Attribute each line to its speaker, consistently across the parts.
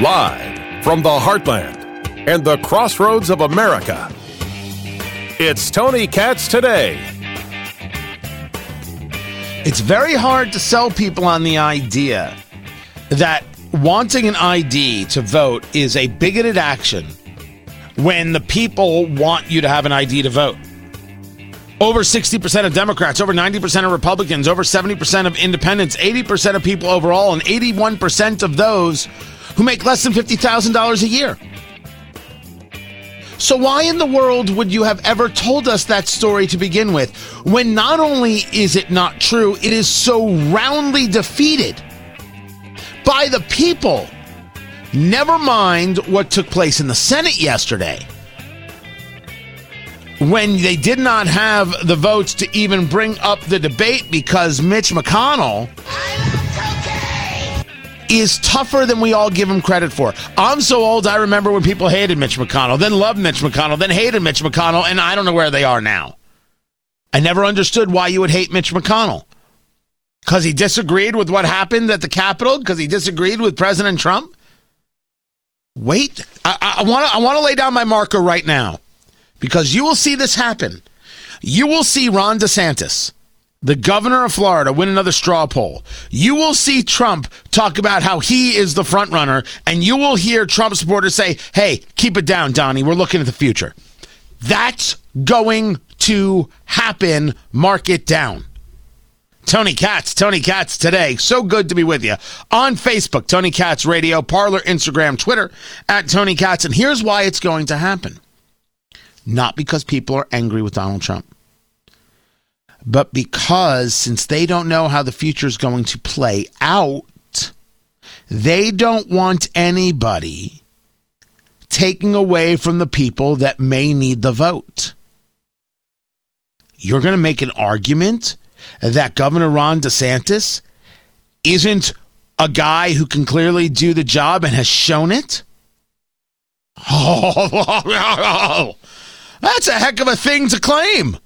Speaker 1: Live from the heartland and the crossroads of America, it's Tony Katz today.
Speaker 2: It's very hard to sell people on the idea that wanting an ID to vote is a bigoted action when the people want you to have an ID to vote. Over 60% of Democrats, over 90% of Republicans, over 70% of independents, 80% of people overall, and 81% of those who make less than $50,000 a year. So, why in the world would you have ever told us that story to begin with when not only is it not true, it is so roundly defeated by the people? Never mind what took place in the Senate yesterday when they did not have the votes to even bring up the debate because Mitch McConnell is tougher than we all give him credit for. I'm so old, I remember when people hated Mitch McConnell, then loved Mitch McConnell, then hated Mitch McConnell, and I don't know where they are now. I never understood why you would hate Mitch McConnell. Because he disagreed with what happened at the Capitol? Because he disagreed with President Trump? Wait, I want to I want to lay down my marker right now because you will see this happen. You will see Ron DeSantis, the governor of Florida, win another straw poll. You will see Trump talk about how he is the front runner, and you will hear Trump supporters say, "Hey, keep it down, Donnie. We're looking at the future." That's going to happen. Mark it down. Tony Katz, Tony Katz today. So good to be with you on Facebook, Tony Katz Radio, Parler, Instagram, Twitter, at Tony Katz. And here's why it's going to happen not because people are angry with Donald Trump, but because since they don't know how the future is going to play out, they don't want anybody taking away from the people that may need the vote. You're going to make an argument that Governor Ron DeSantis isn't a guy who can clearly do the job and has shown it? Oh, that's a heck of a thing to claim.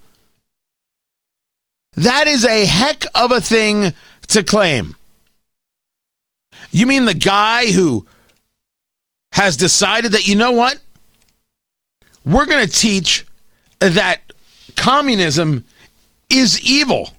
Speaker 2: That is a heck of a thing to claim. You mean the guy who has decided that, you know what? We're going to teach that communism is evil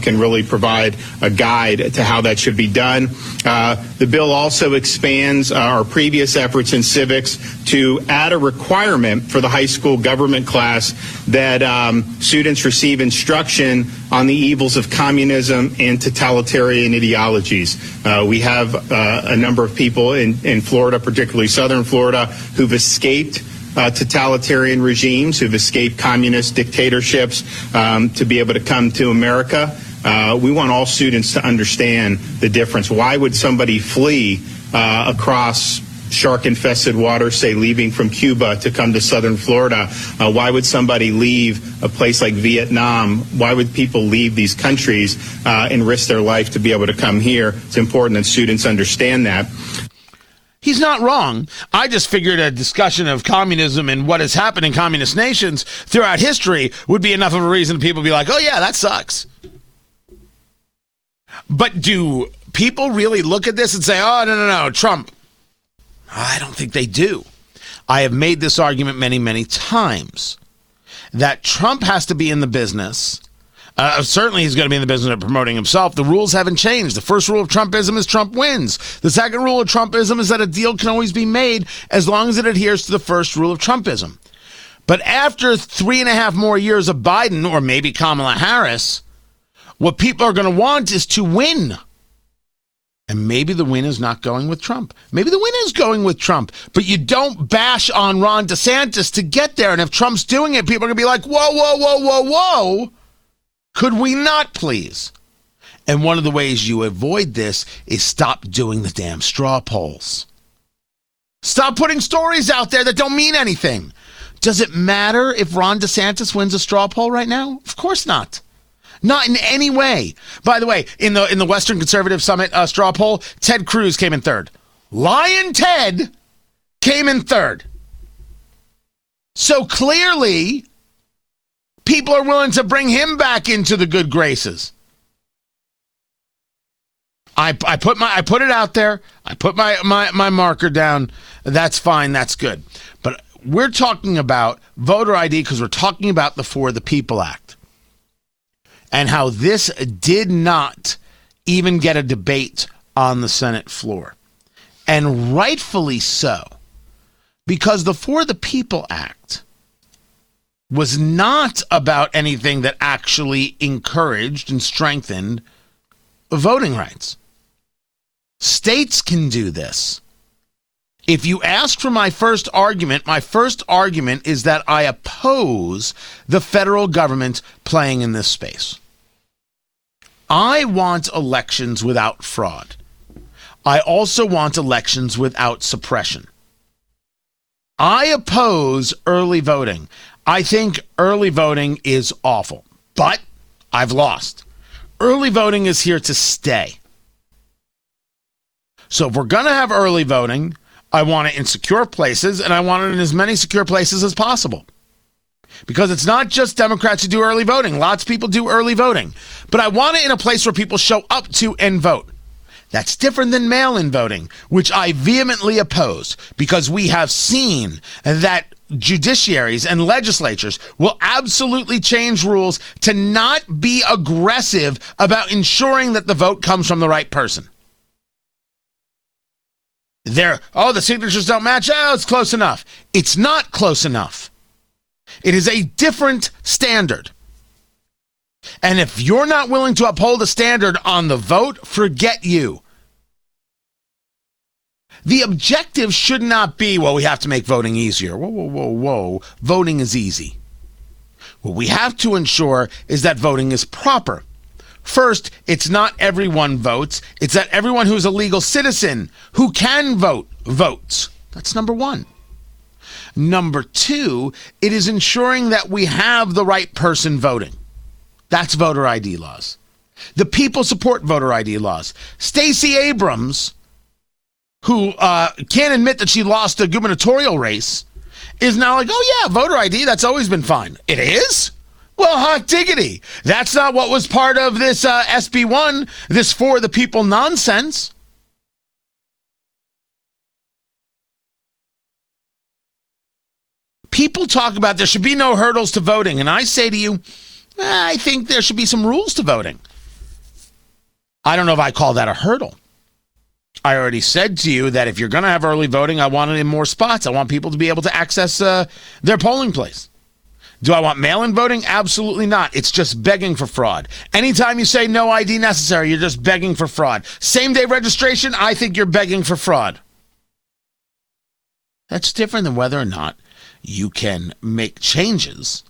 Speaker 3: can really provide a guide to how that should be done. Uh, the bill also expands our previous efforts in civics to add a requirement for the high school government class that um, students receive instruction on the evils of communism and totalitarian ideologies. Uh, we have uh, a number of people in, in Florida, particularly southern Florida, who've escaped uh, totalitarian regimes who've escaped communist dictatorships um, to be able to come to America. Uh, we want all students to understand the difference. Why would somebody flee uh, across shark infested water, say leaving from Cuba to come to southern Florida? Uh, why would somebody leave a place like Vietnam? Why would people leave these countries uh, and risk their life to be able to come here? It's important that students understand that.
Speaker 2: He's not wrong. I just figured a discussion of communism and what has happened in communist nations throughout history would be enough of a reason people be like, oh, yeah, that sucks. But do people really look at this and say, oh, no, no, no, Trump? I don't think they do. I have made this argument many, many times that Trump has to be in the business uh, certainly, he's going to be in the business of promoting himself. The rules haven't changed. The first rule of Trumpism is Trump wins. The second rule of Trumpism is that a deal can always be made as long as it adheres to the first rule of Trumpism. But after three and a half more years of Biden, or maybe Kamala Harris, what people are going to want is to win. And maybe the win is not going with Trump. Maybe the win is going with Trump. But you don't bash on Ron DeSantis to get there. And if Trump's doing it, people are going to be like, whoa, whoa, whoa, whoa, whoa. Could we not, please? And one of the ways you avoid this is stop doing the damn straw polls. Stop putting stories out there that don't mean anything. Does it matter if Ron DeSantis wins a straw poll right now? Of course not. Not in any way. By the way, in the in the Western Conservative Summit uh, straw poll, Ted Cruz came in third. Lyin' Ted came in third. So clearly, people are willing to bring him back into the good graces. I, I put my I put it out there. I put my, my my marker down. That's fine. That's good. But we're talking about voter ID because we're talking about the For the People Act and how this did not even get a debate on the Senate floor. And rightfully so, because the For the People Act was not about anything that actually encouraged and strengthened voting rights. States can do this. If you ask for my first argument, my first argument is that I oppose the federal government playing in this space. I want elections without fraud. I also want elections without suppression. I oppose early voting. I think early voting is awful, but I've lost. Early voting is here to stay. So if we're going to have early voting, I want it in secure places and I want it in as many secure places as possible. Because it's not just Democrats who do early voting. Lots of people do early voting. But I want it in a place where people show up to and vote. That's different than mail in voting, which I vehemently oppose because we have seen that judiciaries and legislatures will absolutely change rules to not be aggressive about ensuring that the vote comes from the right person. There, oh, the signatures don't match. Oh, it's close enough. It's not close enough. It is a different standard. And if you're not willing to uphold a standard on the vote, forget you. The objective should not be, well, we have to make voting easier. Whoa, whoa, whoa, whoa. Voting is easy. What we have to ensure is that voting is proper. First, it's not everyone votes, it's that everyone who's a legal citizen who can vote votes. That's number one. Number two, it is ensuring that we have the right person voting. That's voter ID laws. The people support voter ID laws. Stacey Abrams who uh, can't admit that she lost a gubernatorial race, is now like, oh, yeah, voter ID, that's always been fine. It is? Well, hot diggity. That's not what was part of this uh, SB1, this for the people nonsense. People talk about there should be no hurdles to voting, and I say to you, I think there should be some rules to voting. I don't know if I call that a hurdle. I already said to you that if you're going to have early voting, I want it in more spots. I want people to be able to access uh, their polling place. Do I want mail in voting? Absolutely not. It's just begging for fraud. Anytime you say no ID necessary, you're just begging for fraud. Same day registration, I think you're begging for fraud. That's different than whether or not you can make changes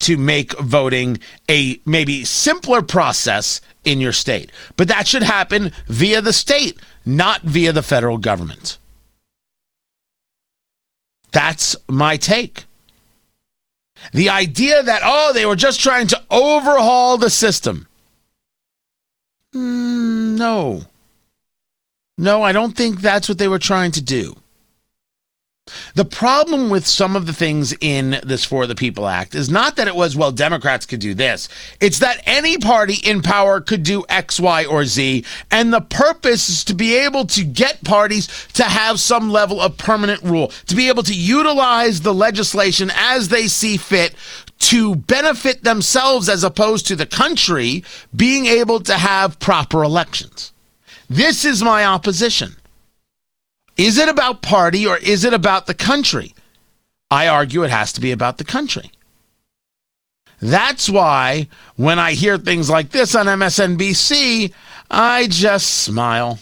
Speaker 2: to make voting a maybe simpler process in your state. But that should happen via the state, not via the federal government. That's my take. The idea that, oh, they were just trying to overhaul the system. Mm, no. No, I don't think that's what they were trying to do. The problem with some of the things in this For the People Act is not that it was, well, Democrats could do this. It's that any party in power could do X, Y, or Z. And the purpose is to be able to get parties to have some level of permanent rule, to be able to utilize the legislation as they see fit to benefit themselves as opposed to the country being able to have proper elections. This is my opposition. Is it about party or is it about the country? I argue it has to be about the country. That's why when I hear things like this on MSNBC, I just smile.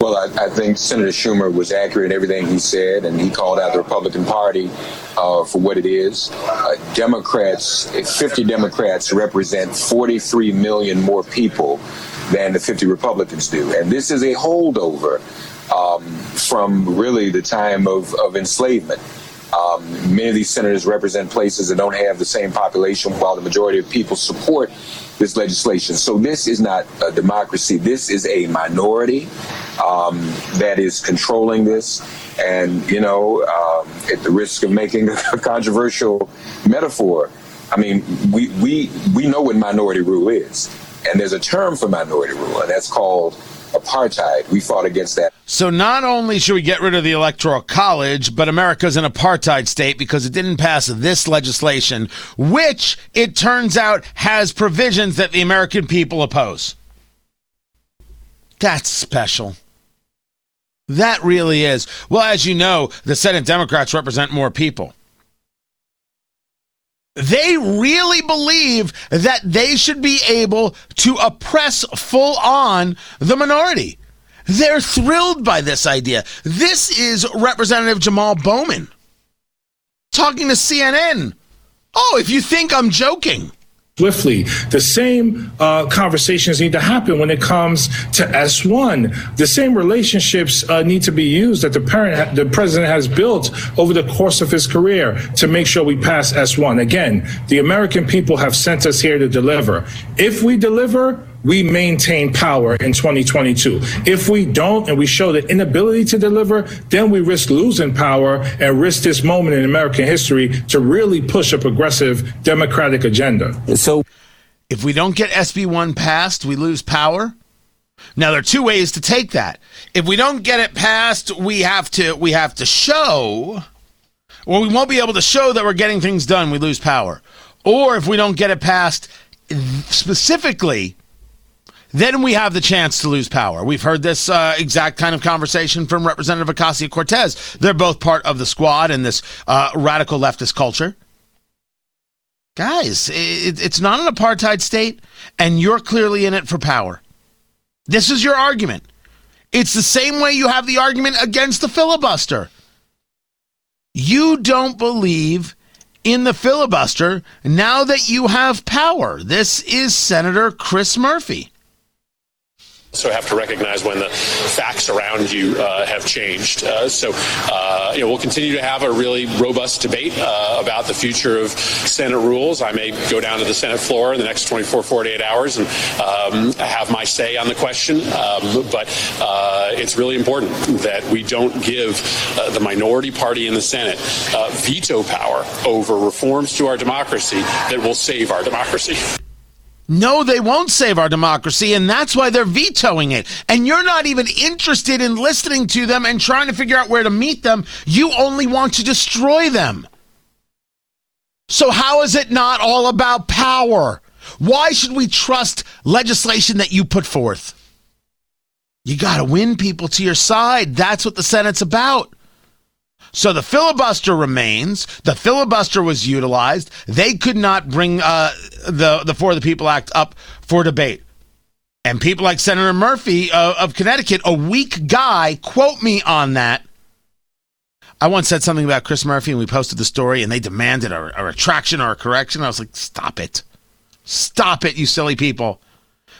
Speaker 4: Well, I, I, think Senator Schumer was accurate in everything he said, and he called out the Republican Party uh, for what it is. Uh, Democrats, 50 Democrats represent 43 million more people than the 50 Republicans do. And this is a holdover um, from really the time of, of enslavement. Um, many of these senators represent places that don't have the same population, while the majority of people support this legislation. So this is not a democracy. This is a minority um, that is controlling this. And, you know, um, at the risk of making a controversial metaphor, I mean, we, we, we know what minority rule is. And there's a term for minority rule, and that's called apartheid. We fought against that.
Speaker 2: So not only should we get rid of the electoral college, but America's an apartheid state because it didn't pass this legislation, which it turns out has provisions that the American people oppose. That's special. That really is. Well, as you know, the Senate Democrats represent more people. They really believe that they should be able to oppress full on the minority. They're thrilled by this idea. This is Representative Jamal Bowman talking to CNN. Oh, if you think I'm joking
Speaker 5: swiftly. The same uh, conversations need to happen when it comes to S1. The same relationships uh, need to be used that the parent, the president has built over the course of his career to make sure we pass S1. Again, the American people have sent us here to deliver. If we deliver, we maintain power in 2022. If we don't and we show the inability to deliver, then we risk losing power and risk this moment in American history to really push a progressive democratic agenda.
Speaker 2: So if we don't get SB1 passed, we lose power. Now there are two ways to take that. If we don't get it passed, we have to we have to show or we won't be able to show that we're getting things done, we lose power. Or if we don't get it passed specifically then we have the chance to lose power. We've heard this uh, exact kind of conversation from Representative Ocasio Cortez. They're both part of the squad in this uh, radical leftist culture. Guys, it, it's not an apartheid state, and you're clearly in it for power. This is your argument. It's the same way you have the argument against the filibuster. You don't believe in the filibuster now that you have power. This is Senator Chris Murphy
Speaker 6: also have to recognize when the facts around you uh, have changed. Uh, so, uh, you know, we'll continue to have a really robust debate uh, about the future of Senate rules. I may go down to the Senate floor in the next 24, 48 hours and um, have my say on the question. Um, but uh, it's really important that we don't give uh, the minority party in the Senate veto power over reforms to our democracy that will save our democracy.
Speaker 2: No, they won't save our democracy, and that's why they're vetoing it. And you're not even interested in listening to them and trying to figure out where to meet them. You only want to destroy them. So, how is it not all about power? Why should we trust legislation that you put forth? You got to win people to your side. That's what the Senate's about. So the filibuster remains. The filibuster was utilized. They could not bring uh, the the For the People Act up for debate. And people like Senator Murphy uh, of Connecticut, a weak guy, quote me on that. I once said something about Chris Murphy, and we posted the story, and they demanded a, a retraction or a correction. I was like, "Stop it, stop it, you silly people."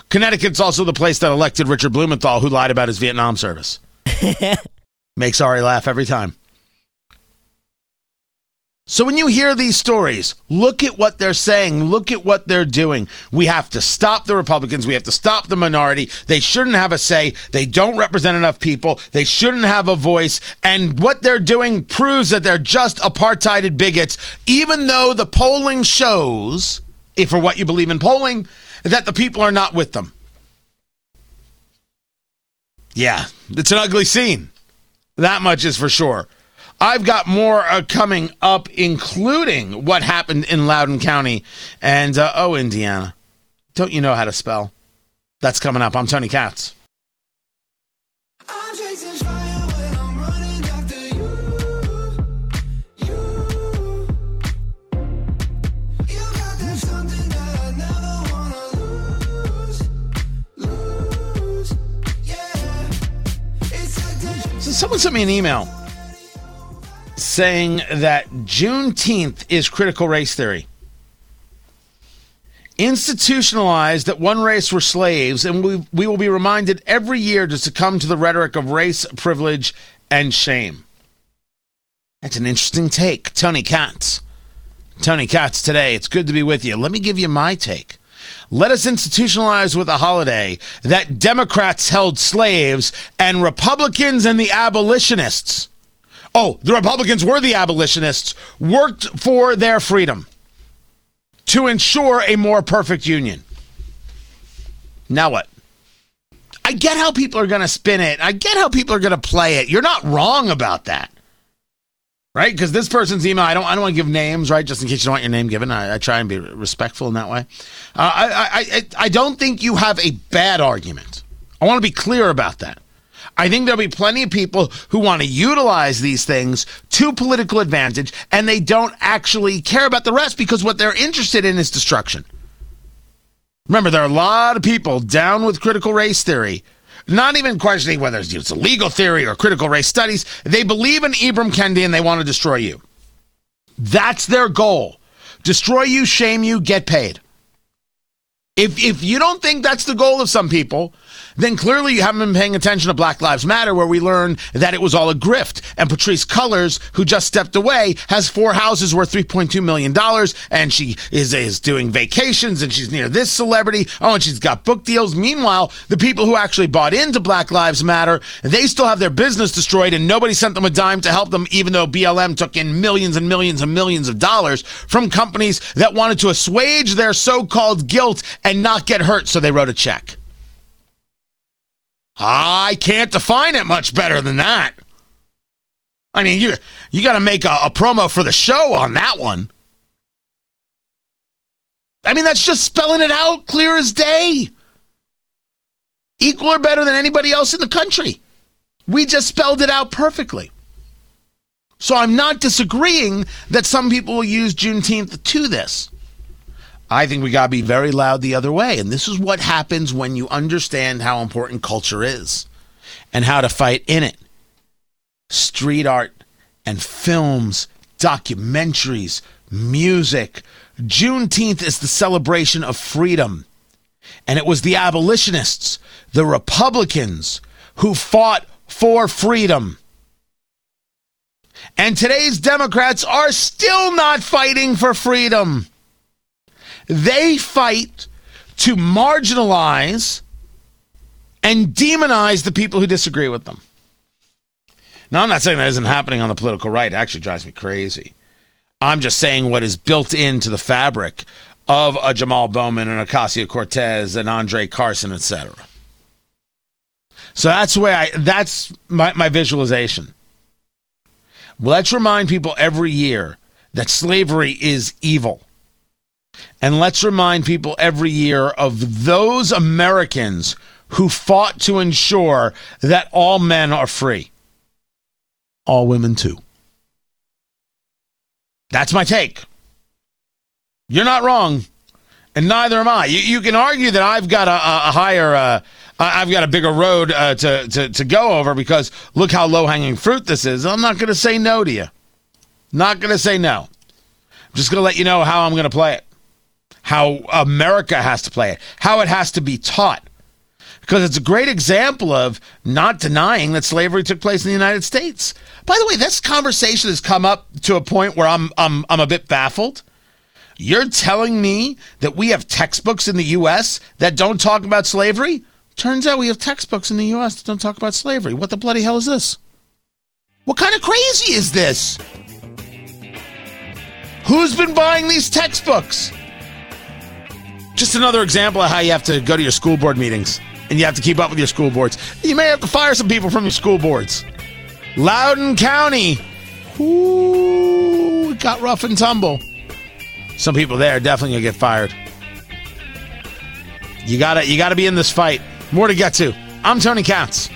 Speaker 2: Connecticut's also the place that elected Richard Blumenthal, who lied about his Vietnam service. Makes Ari laugh every time. So when you hear these stories, look at what they're saying, look at what they're doing. We have to stop the Republicans, we have to stop the minority. They shouldn't have a say. They don't represent enough people. They shouldn't have a voice. And what they're doing proves that they're just apartheided bigots, even though the polling shows, if for what you believe in polling, that the people are not with them. Yeah, it's an ugly scene. That much is for sure. I've got more uh, coming up, including what happened in Loudoun County and, uh, oh, Indiana. Don't you know how to spell? That's coming up. I'm Tony Katz. So someone sent me an email saying that Juneteenth is critical race theory. Institutionalized that one race were slaves, and we, we will be reminded every year to succumb to the rhetoric of race, privilege, and shame. That's an interesting take. Tony Katz. Tony Katz today. It's good to be with you. Let me give you my take. Let us institutionalize with a holiday that Democrats held slaves and Republicans and the abolitionists oh, the Republicans were the abolitionists, worked for their freedom to ensure a more perfect union. Now what? I get how people are going to spin it. I get how people are going to play it. You're not wrong about that. Right? Because this person's email, I don't, I don't want to give names, right? Just in case you don't want your name given. I, I try and be respectful in that way. Uh, I, I, I, I don't think you have a bad argument. I want to be clear about that. I think there'll be plenty of people who want to utilize these things to political advantage and they don't actually care about the rest because what they're interested in is destruction. Remember, there are a lot of people down with critical race theory, not even questioning whether it's a legal theory or critical race studies. They believe in Ibram Kendi and they want to destroy you. That's their goal. Destroy you, shame you, get paid. If, if you don't think that's the goal of some people, then clearly you haven't been paying attention to Black Lives Matter, where we learned that it was all a grift. And Patrisse Cullors, who just stepped away, has four houses worth $3.2 million, and she is, is doing vacations, and she's near this celebrity. Oh, and she's got book deals. Meanwhile, the people who actually bought into Black Lives Matter, they still have their business destroyed, and nobody sent them a dime to help them, even though BLM took in millions and millions and millions of dollars from companies that wanted to assuage their so called guilt and not get hurt, so they wrote a check. I can't define it much better than that. I mean, you you got to make a, a, promo for the show on that one. I mean, that's just spelling it out clear as day. Equal or better than anybody else in the country. We just spelled it out perfectly. So I'm not disagreeing that some people will use Juneteenth to this. I think we got to be very loud the other way. And this is what happens when you understand how important culture is and how to fight in it. Street art and films, documentaries, music. Juneteenth is the celebration of freedom. And it was the abolitionists, the Republicans, who fought for freedom. And today's Democrats are still not fighting for freedom. They fight to marginalize and demonize the people who disagree with them. Now, I'm not saying that isn't happening on the political right. It actually drives me crazy. I'm just saying what is built into the fabric of a Jamal Bowman and Ocasio Cortez and Andre Carson, etc. So that's the way I that's my, my visualization. Let's remind people every year that slavery is evil. And let's remind people every year of those Americans who fought to ensure that all men are free. All women, too. That's my take. You're not wrong, and neither am I. You, you can argue that I've got a, a higher, uh, I've got a bigger road uh, to, to, to go over because look how low hanging fruit this is. I'm not going to say no to you. Not going to say no. I'm just going to let you know how I'm going to play it how America has to play it, how it has to be taught. Because it's a great example of not denying that slavery took place in the United States. By the way, this conversation has come up to a point where I'm I'm I'm a bit baffled. You're telling me that we have textbooks in the US that don't talk about slavery? Turns out we have textbooks in the US that don't talk about slavery. What the bloody hell is this? What kind of crazy is this? Who's been buying these textbooks? Just another example of how you have to go to your school board meetings and you have to keep up with your school boards. You may have to fire some people from your school boards. Loudoun County. Ooh, it got rough and tumble. Some people there definitely gonna get fired. You gotta you gotta be in this fight. More to get to. I'm Tony Katz.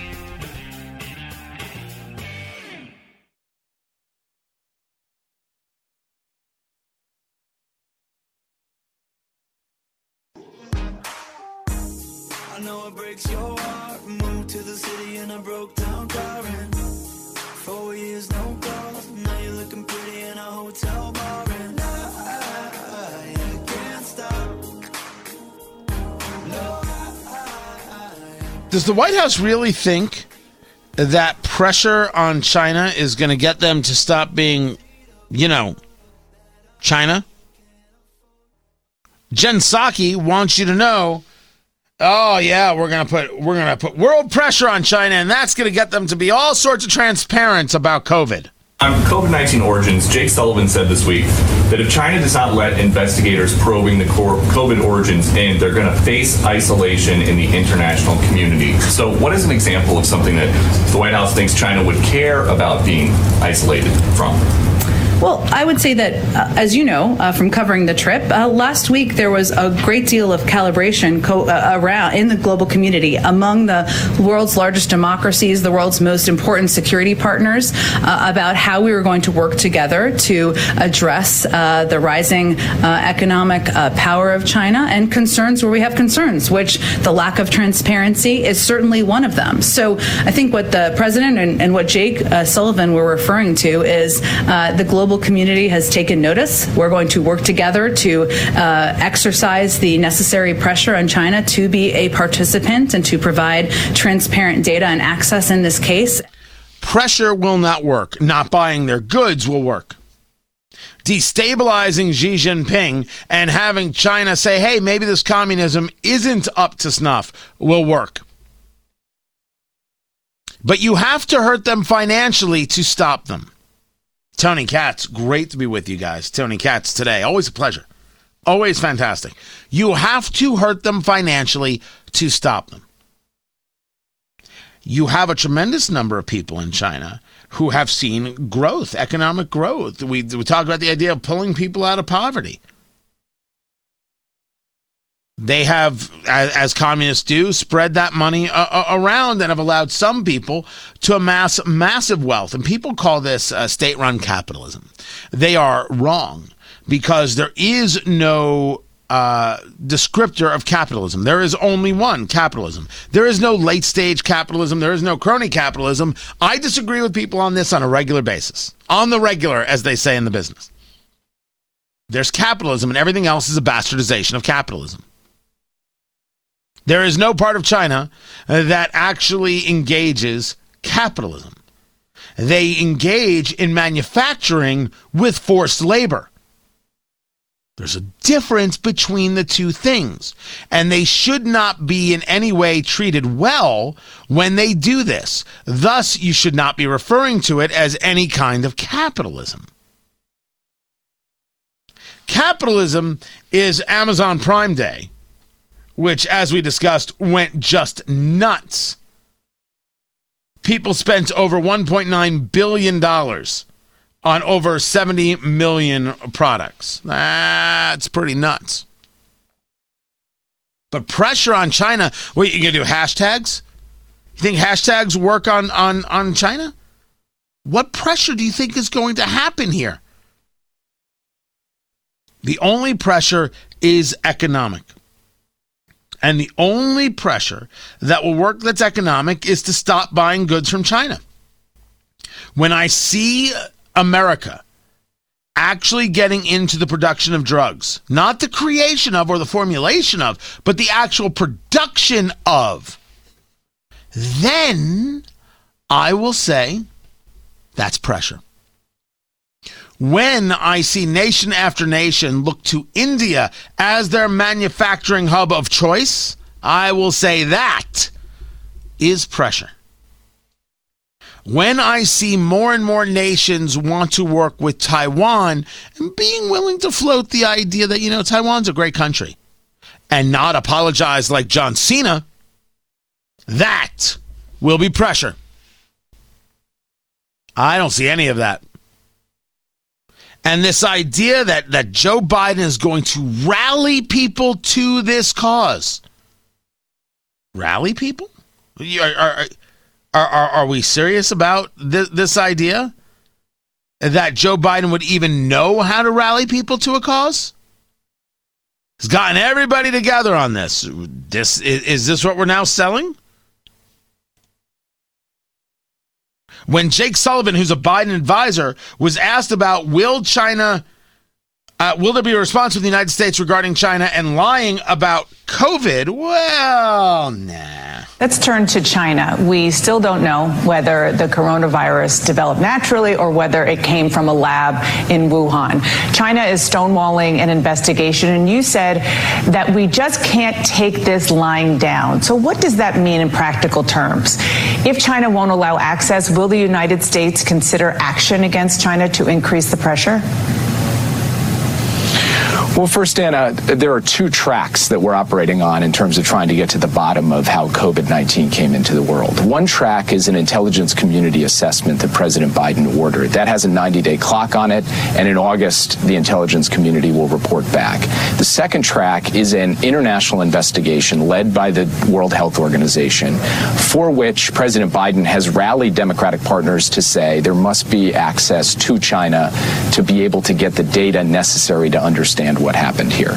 Speaker 2: Does the White House really think that pressure on China is going to get them to stop being, you know, China? Jen Psaki wants you to know, oh yeah, we're gonna put we're gonna put world pressure on China, and that's gonna get them to be all sorts of transparent about COVID.
Speaker 7: On COVID 19 origins, Jake Sullivan said this week that if China does not let investigators probing the COVID origins in, they're going to face isolation in the international community. So, what is an example of something that the White House thinks China would care about being isolated from?
Speaker 8: Well, I would say that, uh, as you know uh, from covering the trip, uh, last week there was a great deal of calibration co- uh, around in the global community among the world's largest democracies, the world's most important security partners, uh, about how we were going to work together to address uh, the rising economic power of China and concerns where we have concerns, which the lack of transparency is certainly one of them. So I think what the president and, and what Jake Sullivan were referring to is the global global community has taken notice. We're going to work together to uh, exercise the necessary pressure on China to be a participant and to provide transparent data and access in this case.
Speaker 2: Pressure will not work. Not buying their goods will work. Destabilizing Xi Jinping and having China say, hey, maybe this communism isn't up to snuff will work. But you have to hurt them financially to stop them. Tony Katz, great to be with you guys. Tony Katz today. Always a pleasure. Always fantastic. You have to hurt them financially to stop them. You have a tremendous number of people in China who have seen growth, economic growth. We, we talk about the idea of pulling people out of poverty. They have, as, as communists do, spread that money uh, uh, around and have allowed some people to amass massive wealth. And people call this uh, state run capitalism. They are wrong because there is no uh, descriptor of capitalism. There is only one capitalism. There is no late stage capitalism. There is no crony capitalism. I disagree with people on this on a regular basis. On the regular, as they say in the business. There's capitalism, and everything else is a bastardization of capitalism. There is no part of China uh, that actually engages capitalism. They engage in manufacturing with forced labor. There's a difference between the two things, and they should not be in any way treated well when they do this. Thus, you should not be referring to it as any kind of capitalism. Capitalism is Amazon Prime Day which, as we discussed, went just nuts. People spent over $1.9 billion on over 70 million products. That's pretty nuts. But pressure on China. Wait, you gonna do hashtags? You think hashtags work on, on, on China? What pressure do you think is going to happen here? The only pressure is economic. And the only pressure that will work that's economic is to stop buying goods from China. When I see America actually getting into the production of drugs, not the creation of or the formulation of, but the actual production of, then I will say that's pressure when I see nation after nation look to India as their manufacturing hub of choice, I will say that is pressure. When I see more and more nations want to work with Taiwan and being willing to float the idea that, you know, Taiwan's a great country and not apologize like John Cena, that will be pressure. I don't see any of that. And this idea that, that Joe Biden is going to rally people to this cause. Rally people? Are, are, are, are we serious about this, this idea? That Joe Biden would even know how to rally people to a cause? He's gotten everybody together on this. This is, is this what we're now selling? When Jake Sullivan, who's a Biden advisor, was asked about will China, uh, will there be a response from the United States regarding China and lying about COVID? Well, nah.
Speaker 9: Let's turn to China. We still don't know whether the coronavirus developed naturally or whether it came from a lab in Wuhan. China is stonewalling an investigation, and you said that we just can't take this lying down. So, what does that mean in practical terms? If China won't allow access, will the United States consider action against China to increase the pressure?
Speaker 10: Well, first, Anna, there are two tracks that we're operating on in terms of trying to get to the bottom of how COVID 19 came into the world. One track is an intelligence community assessment that President Biden ordered. That has a 90 day clock on it, and in August, the intelligence community will report back. The second track is an international investigation led by the World Health Organization, for which President Biden has rallied Democratic partners to say there must be access to China to be able to get the data necessary to understand what happened here.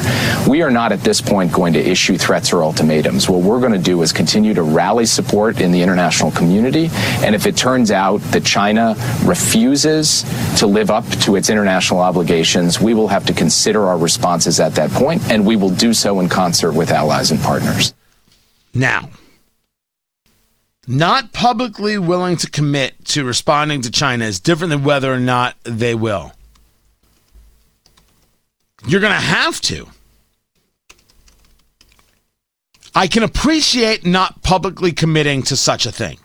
Speaker 10: We are not at this point going to issue threats or ultimatums. What we're going to do is continue to rally support in the international community. And if it turns out that China refuses to live up to its international obligations, we will have to consider our responses at that point, and we will do so in concert with allies and partners.
Speaker 2: Now, not publicly willing to commit to responding to China is different than whether or not they will. You're going to have to. I can appreciate not publicly committing to such a thing.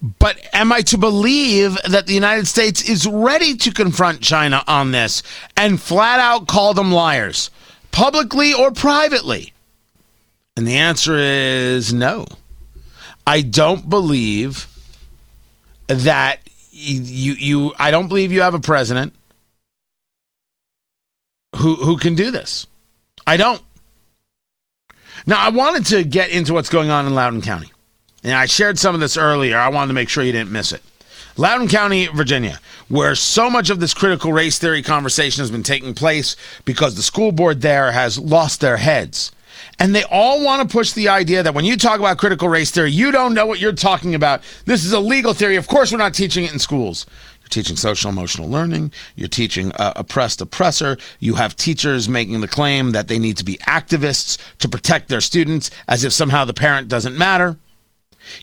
Speaker 2: But am I to believe that the United States is ready to confront China on this and flat out call them liars, publicly or privately? And the answer is no. I don't believe that you you I don't believe you have a president who who can do this. I don't. Now I wanted to get into what's going on in Loudoun County. And I shared some of this earlier. I wanted to make sure you didn't miss it. Loudoun County, Virginia, where so much of this critical race theory conversation has been taking place because the school board there has lost their heads. And they all want to push the idea that when you talk about critical race theory, you don't know what you're talking about. This is a legal theory. Of course, we're not teaching it in schools. You're teaching social emotional learning. You're teaching uh, oppressed oppressor. You have teachers making the claim that they need to be activists to protect their students as if somehow the parent doesn't matter.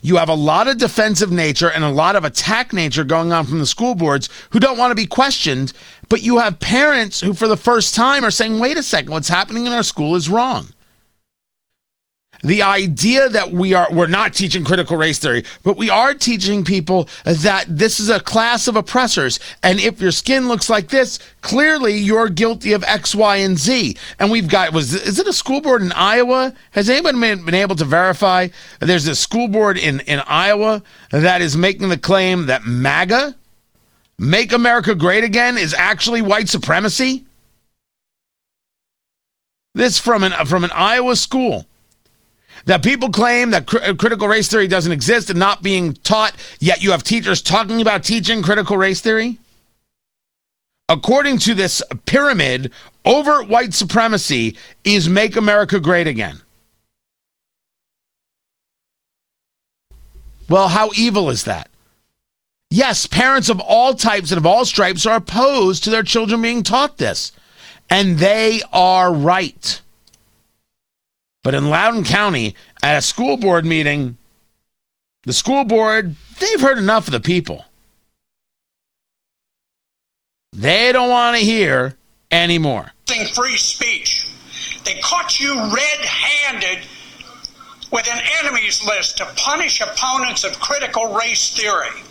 Speaker 2: You have a lot of defensive nature and a lot of attack nature going on from the school boards who don't want to be questioned, but you have parents who, for the first time, are saying, wait a second, what's happening in our school is wrong the idea that we are we're not teaching critical race theory but we are teaching people that this is a class of oppressors. And if your skin looks like this clearly you're guilty of x y and z. And we've got was is it a school board in iowa? Has anyone been, able to verify? There's a school board in in iowa that is making the claim that maga make america great again is actually white supremacy? This from an from an iowa school that people claim that cr- critical race theory doesn't exist and not being taught, yet you have teachers talking about teaching critical race theory? According to this pyramid, overt white supremacy is make America great again. Well, how evil is that? Yes, parents of all types and of all stripes are opposed to their children being taught this. And they are right. But in Loudoun County, at a school board meeting, the school board, they've heard enough of the people. They don't want to hear anymore.
Speaker 11: Free speech. They caught you red handed with an enemies list to punish opponents of critical race theory.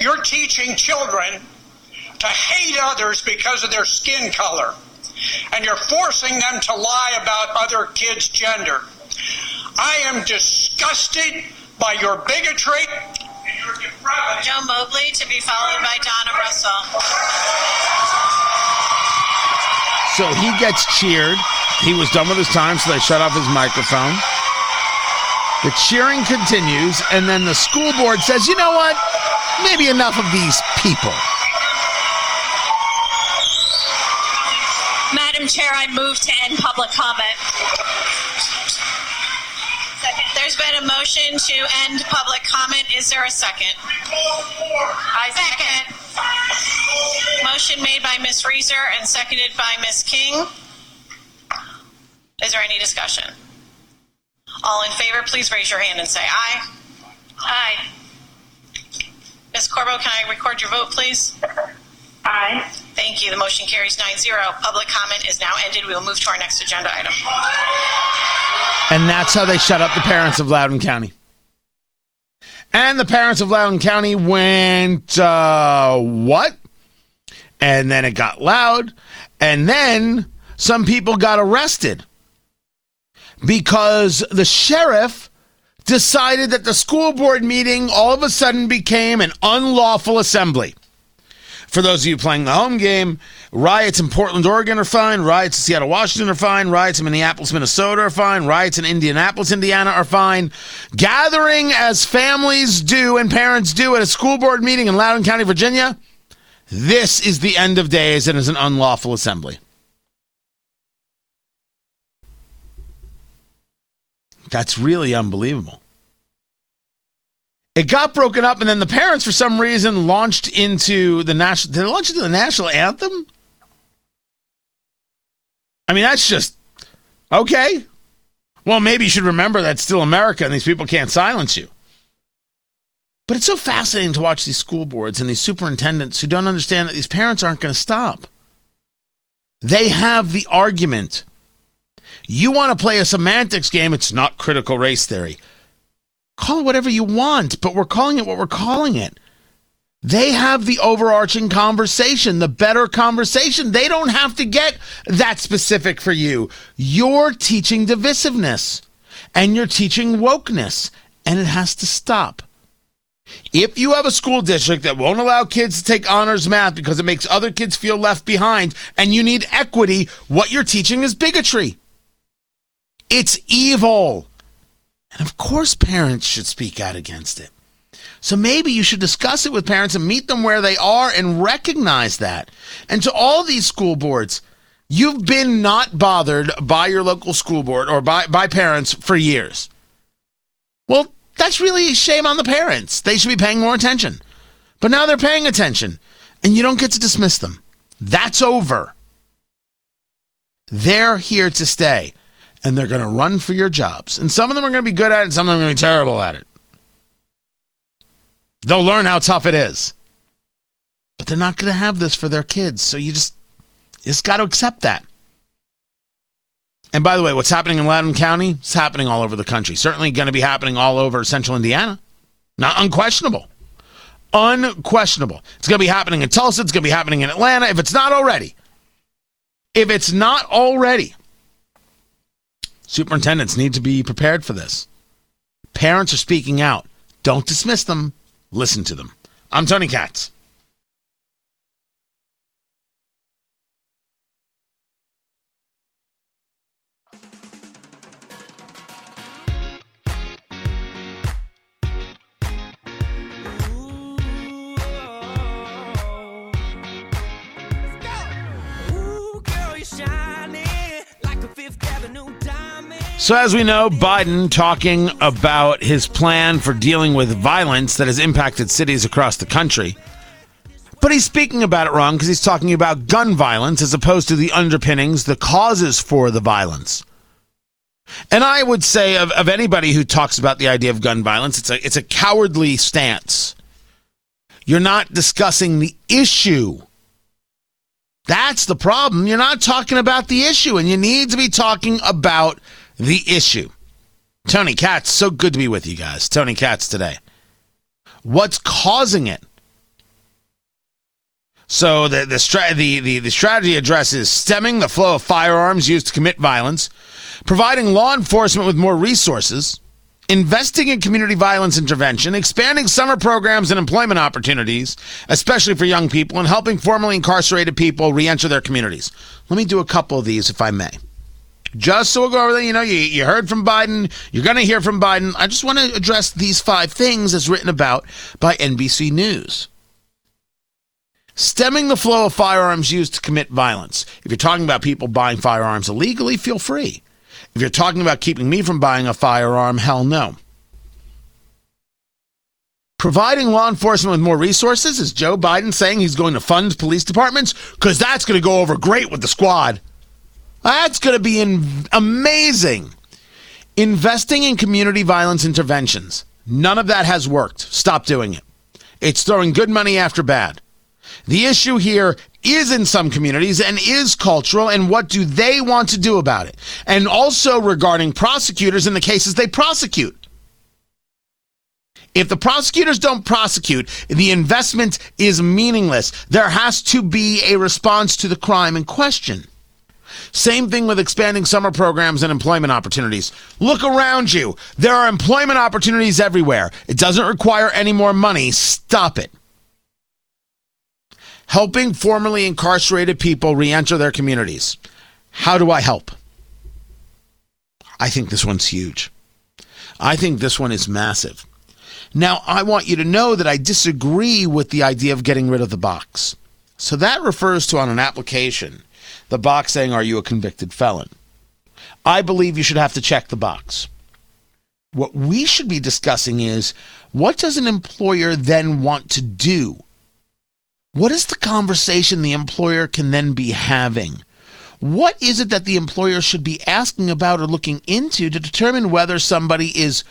Speaker 11: You're teaching children to hate others because of their skin color and you're forcing them to lie about other kids' gender. I am disgusted by your bigotry and your depravity.
Speaker 12: Joe Mobley to be followed by Donna Russell.
Speaker 2: So he gets cheered. He was done with his time, so they shut off his microphone. The cheering continues, and then the school board says, you know what? Maybe enough of these people.
Speaker 12: Madam Chair, I move to end public comment. Second. There's been a motion to end public comment. Is there a second? I second. Motion made by Ms. Reaser and seconded by Ms. King. Is there any discussion? All in favor, please raise your hand and say aye. Aye. Ms. Corbo, can I record your vote, please? Aye. Thank you. The motion carries 9-0. Public comment is now ended. We will move to our next agenda item.
Speaker 2: And that's how they shut up the parents of Loudoun County. And the parents of Loudoun County went, uh, what? And then it got loud. And then some people got arrested because the sheriff decided that the school board meeting all of a sudden became an unlawful assembly. For those of you playing the home game, riots in Portland, Oregon are fine. Riots in Seattle, Washington are fine. Riots in Minneapolis, Minnesota are fine. Riots in Indianapolis, Indiana are fine. Gathering as families do and parents do at a school board meeting in Loudoun County, Virginia, this is the end of days and is an unlawful assembly. That's really unbelievable. It got broken up, and then the parents, for some reason, launched into the national. Did they launch into the national anthem? I mean, that's just okay. Well, maybe you should remember that's still America, and these people can't silence you. But it's so fascinating to watch these school boards and these superintendents who don't understand that these parents aren't going to stop. They have the argument. You want to play a semantics game, it's not critical race theory. Call it whatever you want, but we're calling it what we're calling it. They have the overarching conversation, the better conversation. They don't have to get that specific for you. You're teaching divisiveness and you're teaching wokeness, and it has to stop. If you have a school district that won't allow kids to take honors math because it makes other kids feel left behind and you need equity, what you're teaching is bigotry. It's evil. And of course, parents should speak out against it. So maybe you should discuss it with parents and meet them where they are and recognize that. And to all these school boards, you've been not bothered by your local school board or by, by parents for years. Well, that's really a shame on the parents. They should be paying more attention. But now they're paying attention, and you don't get to dismiss them. That's over. They're here to stay, and they're going to run for your jobs. And some of them are going to be good at it, and some of them are going to be terrible at it. They'll learn how tough it is. But they're not going to have this for their kids. So you just, you just got to accept that. And by the way, what's happening in Loudoun County is happening all over the country. Certainly going to be happening all over central Indiana. Not unquestionable. Unquestionable. It's going to be happening in Tulsa. It's going to be happening in Atlanta if it's not already. If it's not already, superintendents need to be prepared for this. Parents are speaking out. Don't dismiss them. Listen to them. I'm Tony Katz. So, as we know, Biden talking about his plan for dealing with violence that has impacted cities across the country. But he's speaking about it wrong because he's talking about gun violence as opposed to the underpinnings, the causes for the violence. And I would say of, of anybody who talks about the idea of gun violence, it's a, it's a cowardly stance. You're not discussing the issue. That's the problem. You're not talking about the issue, and you need to be talking about the issue. Tony Katz, so good to be with you guys. Tony Katz today. What's causing it? So the the, stra- the the the strategy addresses stemming the flow of firearms used to commit violence, providing law enforcement with more resources, investing in community violence intervention, expanding summer programs and employment opportunities, especially for young people, and helping formerly incarcerated people reenter their communities. Let me do a couple of these, if I may. Just so we'll go over there, you know, you, you heard from Biden, you're going to hear from Biden. I just want to address these five things as written about by NBC News. Stemming the flow of firearms used to commit violence. If you're talking about people buying firearms illegally, feel free. If you're talking about keeping me from buying a firearm, hell no. Providing law enforcement with more resources is Joe Biden saying he's going to fund police departments? Because that's going to go over great with the squad. That's going to be in- amazing. Investing in community violence interventions. None of that has worked. Stop doing it. It's throwing good money after bad. The issue here is in some communities and is cultural, and what do they want to do about it? And also regarding prosecutors in the cases they prosecute. If the prosecutors don't prosecute, the investment is meaningless. There has to be a response to the crime in question. Same thing with expanding summer programs and employment opportunities. Look around you. There are employment opportunities everywhere. It doesn't require any more money. Stop it. Helping formerly incarcerated people reenter their communities. How do I help? I think this one's huge. I think this one is massive. Now, I want you to know that I disagree with the idea of getting rid of the box. So that refers to on an application the box saying, Are you a convicted felon? I believe you should have to check the box. What we should be discussing is what does an employer then want to do? What is the conversation the employer can then be having? What is it that the employer should be asking about or looking into to determine whether somebody is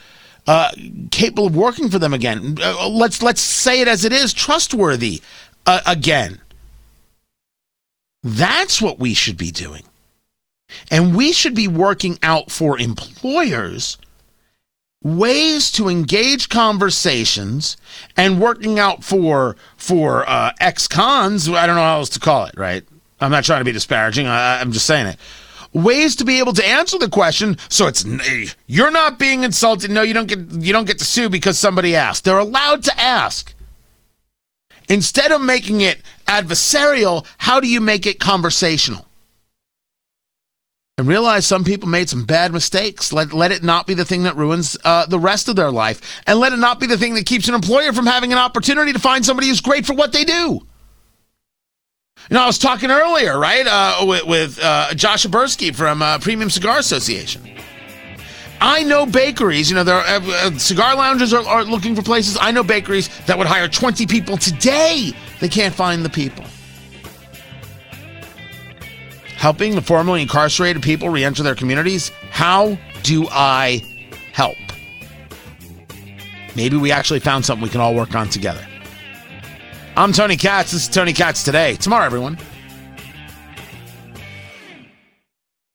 Speaker 2: uh, capable of working for them again. Uh, let's let's say it as it is, trustworthy uh, again. That's what we should be doing, and we should be working out for employers ways to engage conversations and working out for for uh, ex-cons. I don't know how else to call it. Right? I'm not trying to be disparaging. I, I'm just saying it ways to be able to answer the question so it's you're not being insulted no you don't get you don't get to sue because somebody asked they're allowed to ask instead of making it adversarial how do you make it conversational? And realize some people made some bad mistakes. Let, let it not be the thing that ruins uh, the rest of their life. And let it not be the thing that keeps an employer from having an opportunity to find somebody who's great for what they do. You know, I was talking earlier, right, uh, with, with uh, Josh Habursky from uh, Premium Cigar Association. I know bakeries, you know, there are uh, uh, cigar lounges are, are looking for places. I know bakeries that would hire 20 people today. They can't find the people. Helping the formerly incarcerated people reenter their communities. How do I help? Maybe we actually found something we can all work on together. I'm Tony Katz. This is Tony Katz today. Tomorrow, everyone.